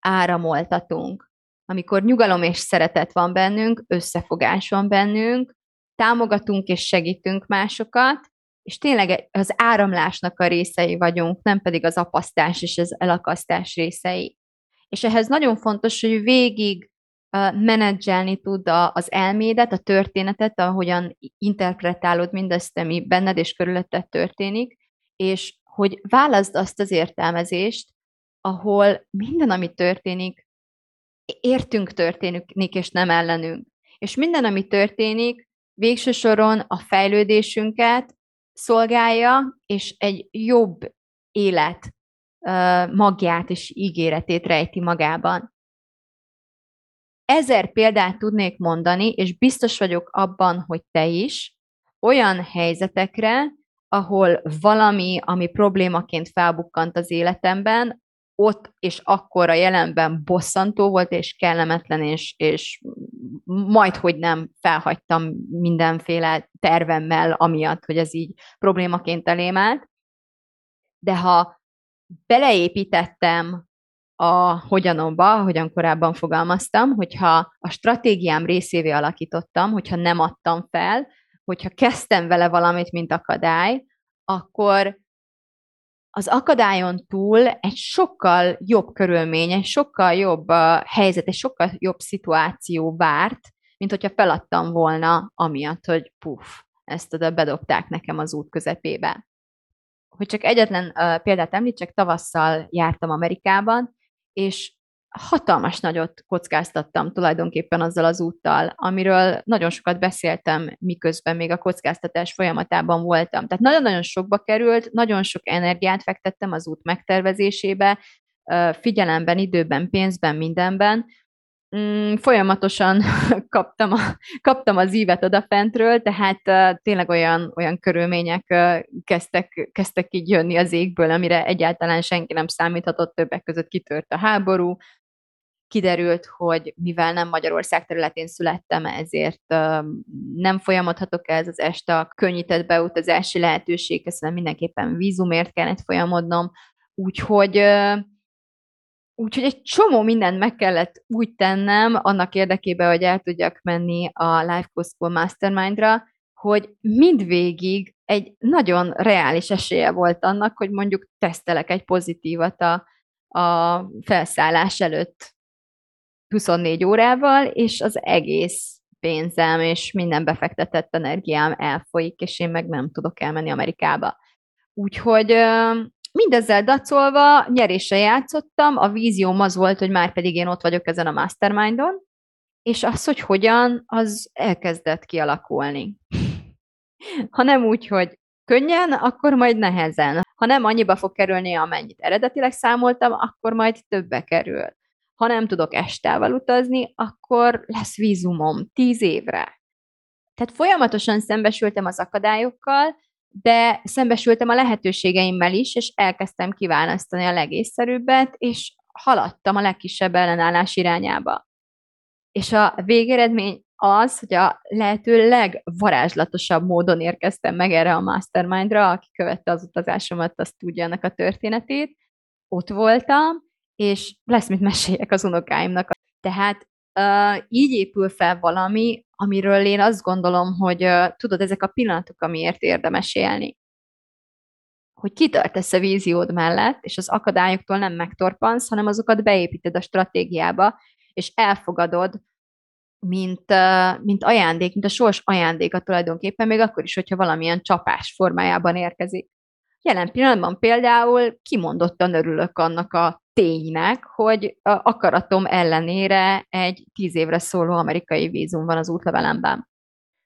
áramoltatunk, amikor nyugalom és szeretet van bennünk, összefogás van bennünk, támogatunk és segítünk másokat, és tényleg az áramlásnak a részei vagyunk, nem pedig az apasztás és az elakasztás részei. És ehhez nagyon fontos, hogy végig menedzselni tud az elmédet, a történetet, ahogyan interpretálod mindezt, ami benned és körülötted történik, és hogy válaszd azt az értelmezést, ahol minden, ami történik, értünk történik, és nem ellenünk. És minden, ami történik, végső soron a fejlődésünket, szolgálja, és egy jobb élet magját és ígéretét rejti magában. Ezer példát tudnék mondani, és biztos vagyok abban, hogy te is, olyan helyzetekre, ahol valami, ami problémaként felbukkant az életemben, ott és akkor a jelenben bosszantó volt, és kellemetlen, és, és majd, hogy nem felhagytam mindenféle tervemmel, amiatt, hogy ez így problémaként elém állt. De ha beleépítettem a hogyanomba, ahogyan korábban fogalmaztam, hogyha a stratégiám részévé alakítottam, hogyha nem adtam fel, hogyha kezdtem vele valamit, mint akadály, akkor az akadályon túl egy sokkal jobb körülmény, egy sokkal jobb helyzet, egy sokkal jobb szituáció várt, mint hogyha feladtam volna, amiatt, hogy puff, ezt oda bedobták nekem az út közepébe. Hogy csak egyetlen uh, példát említsek, tavasszal jártam Amerikában, és hatalmas nagyot kockáztattam tulajdonképpen azzal az úttal, amiről nagyon sokat beszéltem, miközben még a kockáztatás folyamatában voltam. Tehát nagyon-nagyon sokba került, nagyon sok energiát fektettem az út megtervezésébe, figyelemben, időben, pénzben, mindenben, mm, folyamatosan kaptam, a, kaptam az ívet odafentről, tehát tényleg olyan, olyan körülmények kezdtek, kezdtek így jönni az égből, amire egyáltalán senki nem számíthatott, többek között kitört a háború, kiderült, hogy mivel nem Magyarország területén születtem, ezért nem folyamodhatok ez az este a könnyített beutazási lehetőséghez, hanem mindenképpen vízumért kellett folyamodnom, úgyhogy Úgyhogy egy csomó mindent meg kellett úgy tennem annak érdekében, hogy el tudjak menni a Life Coach School Mastermindra, hogy mindvégig egy nagyon reális esélye volt annak, hogy mondjuk tesztelek egy pozitívat a, a felszállás előtt 24 órával, és az egész pénzem és minden befektetett energiám elfolyik, és én meg nem tudok elmenni Amerikába. Úgyhogy mindezzel dacolva nyerésre játszottam, a vízióm az volt, hogy már pedig én ott vagyok ezen a mastermindon, és az, hogy hogyan, az elkezdett kialakulni. Ha nem úgy, hogy könnyen, akkor majd nehezen. Ha nem annyiba fog kerülni, amennyit eredetileg számoltam, akkor majd többe kerül. Ha nem tudok estával utazni, akkor lesz vízumom tíz évre. Tehát folyamatosan szembesültem az akadályokkal, de szembesültem a lehetőségeimmel is, és elkezdtem kiválasztani a legészszerűbbet, és haladtam a legkisebb ellenállás irányába. És a végeredmény az, hogy a lehető legvarázslatosabb módon érkeztem meg erre a mastermindra, aki követte az utazásomat, azt tudja ennek a történetét. Ott voltam, és lesz, mit meséljek az unokáimnak. Tehát uh, így épül fel valami, amiről én azt gondolom, hogy uh, tudod, ezek a pillanatok, amiért érdemes élni. Hogy kitartesz a víziód mellett, és az akadályoktól nem megtorpansz, hanem azokat beépíted a stratégiába, és elfogadod, mint, uh, mint ajándék, mint a sors ajándéka tulajdonképpen, még akkor is, hogyha valamilyen csapás formájában érkezik. Jelen pillanatban például kimondottan örülök annak a ténynek, hogy a akaratom ellenére egy tíz évre szóló amerikai vízum van az útlevelemben.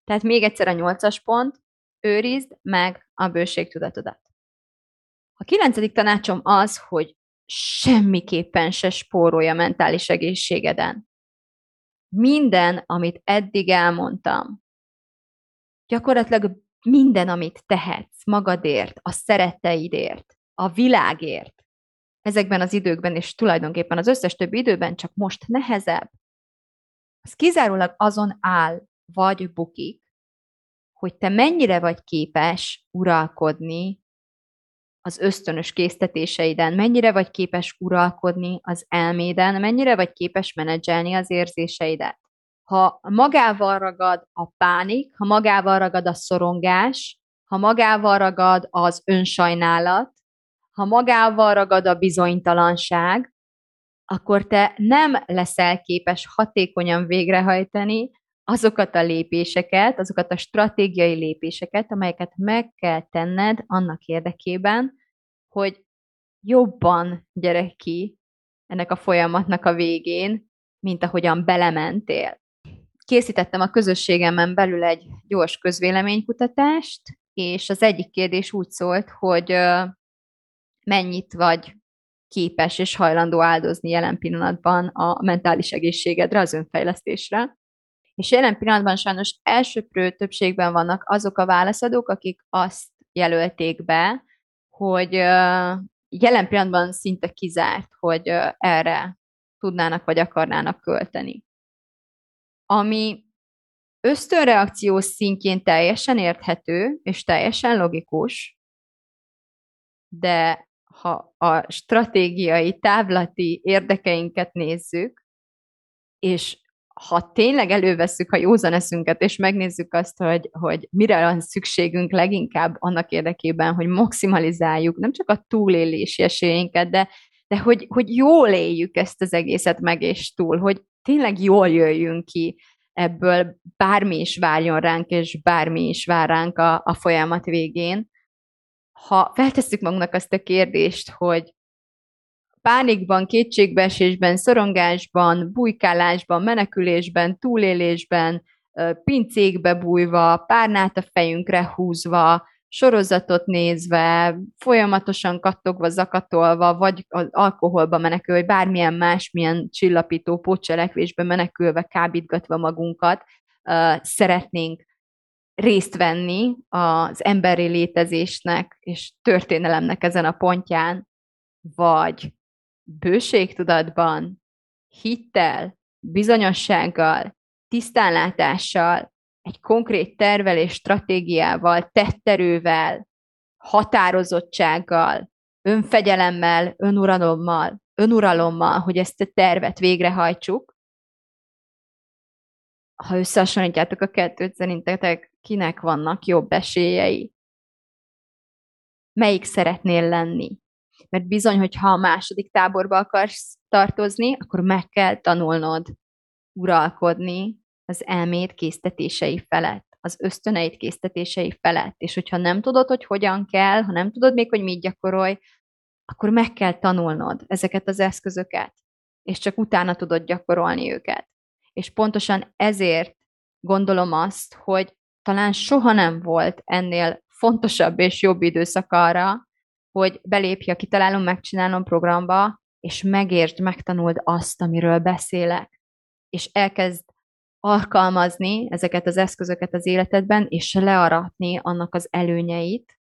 Tehát még egyszer a nyolcas pont, őrizd meg a bőségtudatodat. A kilencedik tanácsom az, hogy semmiképpen se spórolja mentális egészségeden. Minden, amit eddig elmondtam, gyakorlatilag minden, amit tehetsz magadért, a szeretteidért, a világért, ezekben az időkben, és tulajdonképpen az összes többi időben, csak most nehezebb, az kizárólag azon áll, vagy bukik, hogy te mennyire vagy képes uralkodni az ösztönös késztetéseiden, mennyire vagy képes uralkodni az elméden, mennyire vagy képes menedzselni az érzéseidet. Ha magával ragad a pánik, ha magával ragad a szorongás, ha magával ragad az önsajnálat, ha magával ragad a bizonytalanság, akkor te nem leszel képes hatékonyan végrehajtani azokat a lépéseket, azokat a stratégiai lépéseket, amelyeket meg kell tenned annak érdekében, hogy jobban gyere ki ennek a folyamatnak a végén, mint ahogyan belementél. Készítettem a közösségemen belül egy gyors közvéleménykutatást, és az egyik kérdés úgy szólt, hogy mennyit vagy képes és hajlandó áldozni jelen pillanatban a mentális egészségedre, az önfejlesztésre. És jelen pillanatban sajnos elsőprő többségben vannak azok a válaszadók, akik azt jelölték be, hogy jelen pillanatban szinte kizárt, hogy erre tudnának vagy akarnának költeni. Ami ösztönreakció szintjén teljesen érthető és teljesen logikus, de ha a stratégiai, távlati érdekeinket nézzük, és ha tényleg elővesszük a józan eszünket, és megnézzük azt, hogy, hogy mire van szükségünk leginkább annak érdekében, hogy maximalizáljuk nem csak a túlélési esélyeinket, de, de hogy, hogy jól éljük ezt az egészet meg és túl, hogy tényleg jól jöjjünk ki ebből, bármi is várjon ránk, és bármi is vár ránk a, a folyamat végén. Ha feltesszük magunknak azt a kérdést, hogy pánikban, kétségbeesésben, szorongásban, bujkálásban, menekülésben, túlélésben, pincékbe bújva, párnát a fejünkre húzva, sorozatot nézve, folyamatosan kattogva, zakatolva, vagy az alkoholba menekül, vagy bármilyen másmilyen csillapító pótcselekvésbe menekülve, kábítgatva magunkat, szeretnénk részt venni az emberi létezésnek és történelemnek ezen a pontján, vagy bőségtudatban, hittel, bizonyossággal, tisztánlátással, egy konkrét tervel és stratégiával, tetterővel, határozottsággal, önfegyelemmel, önuralommal, önuralommal, hogy ezt a tervet végrehajtsuk. Ha összehasonlítjátok a kettőt, szerintetek kinek vannak jobb esélyei? Melyik szeretnél lenni? Mert bizony, hogyha a második táborba akarsz tartozni, akkor meg kell tanulnod uralkodni az elmét késztetései felett, az ösztöneit késztetései felett. És hogyha nem tudod, hogy hogyan kell, ha nem tudod még, hogy mit gyakorolj, akkor meg kell tanulnod ezeket az eszközöket, és csak utána tudod gyakorolni őket. És pontosan ezért gondolom azt, hogy talán soha nem volt ennél fontosabb és jobb időszak arra, hogy belépj a kitalálom, megcsinálom programba, és megértsd, megtanuld azt, amiről beszélek. És elkezd alkalmazni ezeket az eszközöket az életedben, és learatni annak az előnyeit,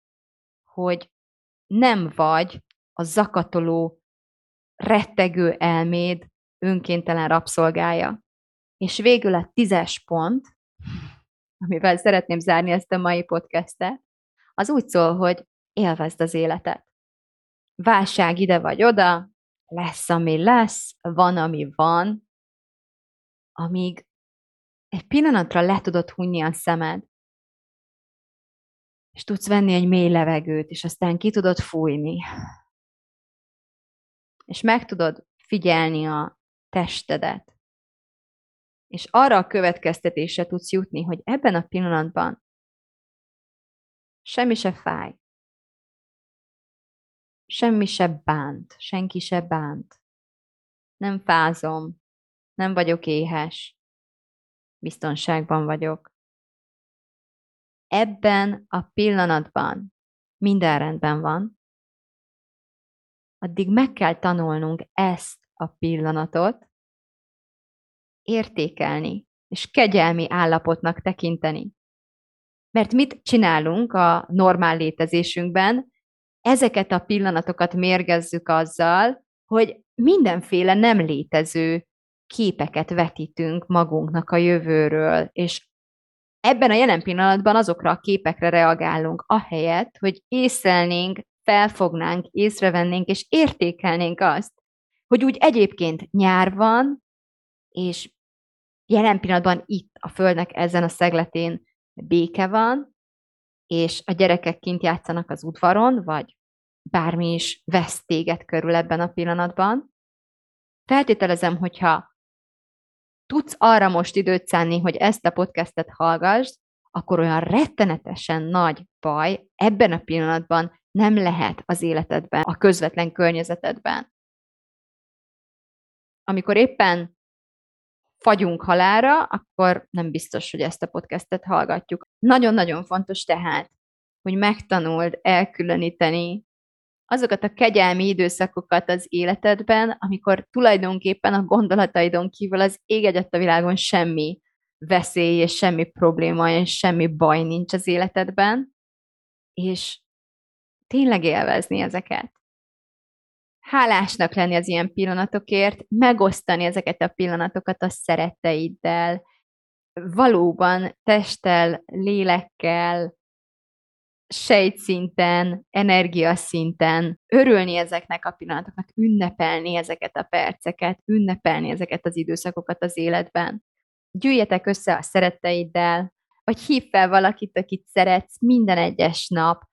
hogy nem vagy a zakatoló, rettegő elméd önkéntelen rabszolgája. És végül a tízes pont, amivel szeretném zárni ezt a mai podcastet, az úgy szól, hogy élvezd az életet. Válság ide vagy oda, lesz, ami lesz, van, ami van, amíg egy pillanatra le tudod hunni a szemed, és tudsz venni egy mély levegőt, és aztán ki tudod fújni. És meg tudod figyelni a testedet. És arra a következtetésre tudsz jutni, hogy ebben a pillanatban semmi se fáj. Semmi se bánt, senki se bánt. Nem fázom, nem vagyok éhes, biztonságban vagyok. Ebben a pillanatban minden rendben van, addig meg kell tanulnunk ezt a pillanatot értékelni, és kegyelmi állapotnak tekinteni. Mert mit csinálunk a normál létezésünkben? Ezeket a pillanatokat mérgezzük azzal, hogy mindenféle nem létező képeket vetítünk magunknak a jövőről, és ebben a jelen pillanatban azokra a képekre reagálunk, ahelyett, hogy észlelnénk, felfognánk, észrevennénk, és értékelnénk azt, hogy úgy egyébként nyár van, és jelen pillanatban itt a Földnek ezen a szegletén béke van, és a gyerekek kint játszanak az udvaron, vagy bármi is vesz téged körül ebben a pillanatban. Feltételezem, hogyha tudsz arra most időt szánni, hogy ezt a podcastet hallgass, akkor olyan rettenetesen nagy baj ebben a pillanatban nem lehet az életedben, a közvetlen környezetedben. Amikor éppen fagyunk halára, akkor nem biztos, hogy ezt a podcastet hallgatjuk. Nagyon-nagyon fontos tehát, hogy megtanuld elkülöníteni azokat a kegyelmi időszakokat az életedben, amikor tulajdonképpen a gondolataidon kívül az ég egyet a világon semmi veszély és semmi probléma és semmi baj nincs az életedben, és tényleg élvezni ezeket. Hálásnak lenni az ilyen pillanatokért, megosztani ezeket a pillanatokat a szeretteiddel, valóban testtel, lélekkel, sejtszinten, energiaszinten örülni ezeknek a pillanatoknak, ünnepelni ezeket a perceket, ünnepelni ezeket az időszakokat az életben. Gyűjjetek össze a szeretteiddel, vagy hív fel valakit, akit szeretsz minden egyes nap,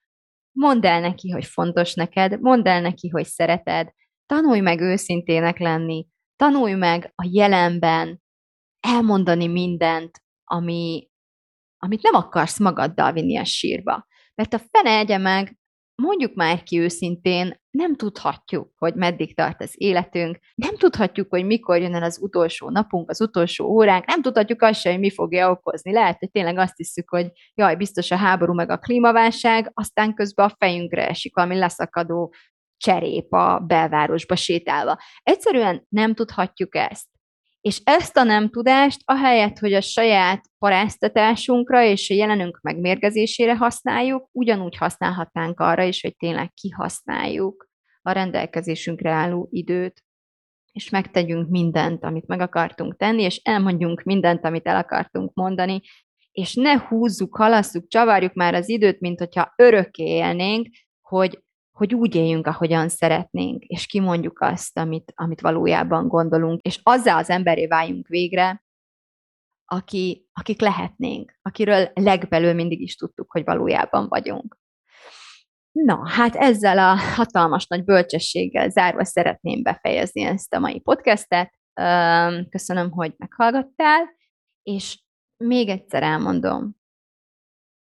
mondd el neki, hogy fontos neked, mondd el neki, hogy szereted, tanulj meg őszintének lenni, tanulj meg a jelenben elmondani mindent, ami, amit nem akarsz magaddal vinni a sírba. Mert a fene egye meg, mondjuk már ki őszintén, nem tudhatjuk, hogy meddig tart az életünk, nem tudhatjuk, hogy mikor jön el az utolsó napunk, az utolsó óránk, nem tudhatjuk azt sem, hogy mi fogja okozni. Lehet, hogy tényleg azt hiszük, hogy jaj, biztos a háború meg a klímaválság, aztán közben a fejünkre esik valami leszakadó cserép a belvárosba sétálva. Egyszerűen nem tudhatjuk ezt. És ezt a nem tudást, ahelyett, hogy a saját paráztatásunkra és a jelenünk megmérgezésére használjuk, ugyanúgy használhatnánk arra is, hogy tényleg kihasználjuk a rendelkezésünkre álló időt, és megtegyünk mindent, amit meg akartunk tenni, és elmondjunk mindent, amit el akartunk mondani, és ne húzzuk, halasszuk, csavarjuk már az időt, mint hogyha örökké élnénk, hogy hogy úgy éljünk, ahogyan szeretnénk, és kimondjuk azt, amit, amit valójában gondolunk, és azzá az emberé váljunk végre, aki, akik lehetnénk, akiről legbelül mindig is tudtuk, hogy valójában vagyunk. Na, hát ezzel a hatalmas nagy bölcsességgel zárva szeretném befejezni ezt a mai podcastet. Köszönöm, hogy meghallgattál, és még egyszer elmondom,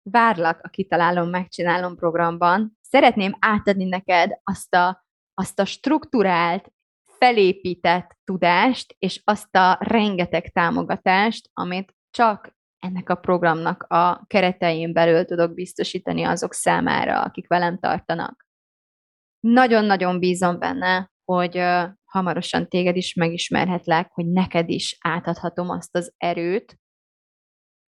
várlak a Kitalálom, Megcsinálom programban. Szeretném átadni neked azt a, azt a strukturált, felépített tudást, és azt a rengeteg támogatást, amit csak ennek a programnak a keretein belül tudok biztosítani azok számára, akik velem tartanak. Nagyon-nagyon bízom benne, hogy hamarosan téged is megismerhetlek, hogy neked is átadhatom azt az erőt,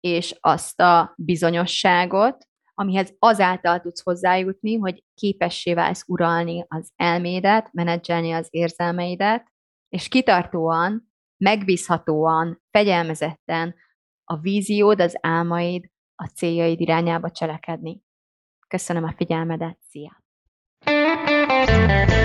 és azt a bizonyosságot, amihez azáltal tudsz hozzájutni, hogy képessé válsz uralni az elmédet, menedzselni az érzelmeidet, és kitartóan, megbízhatóan, fegyelmezetten a víziód, az álmaid, a céljaid irányába cselekedni. Köszönöm a figyelmedet, szia! thank you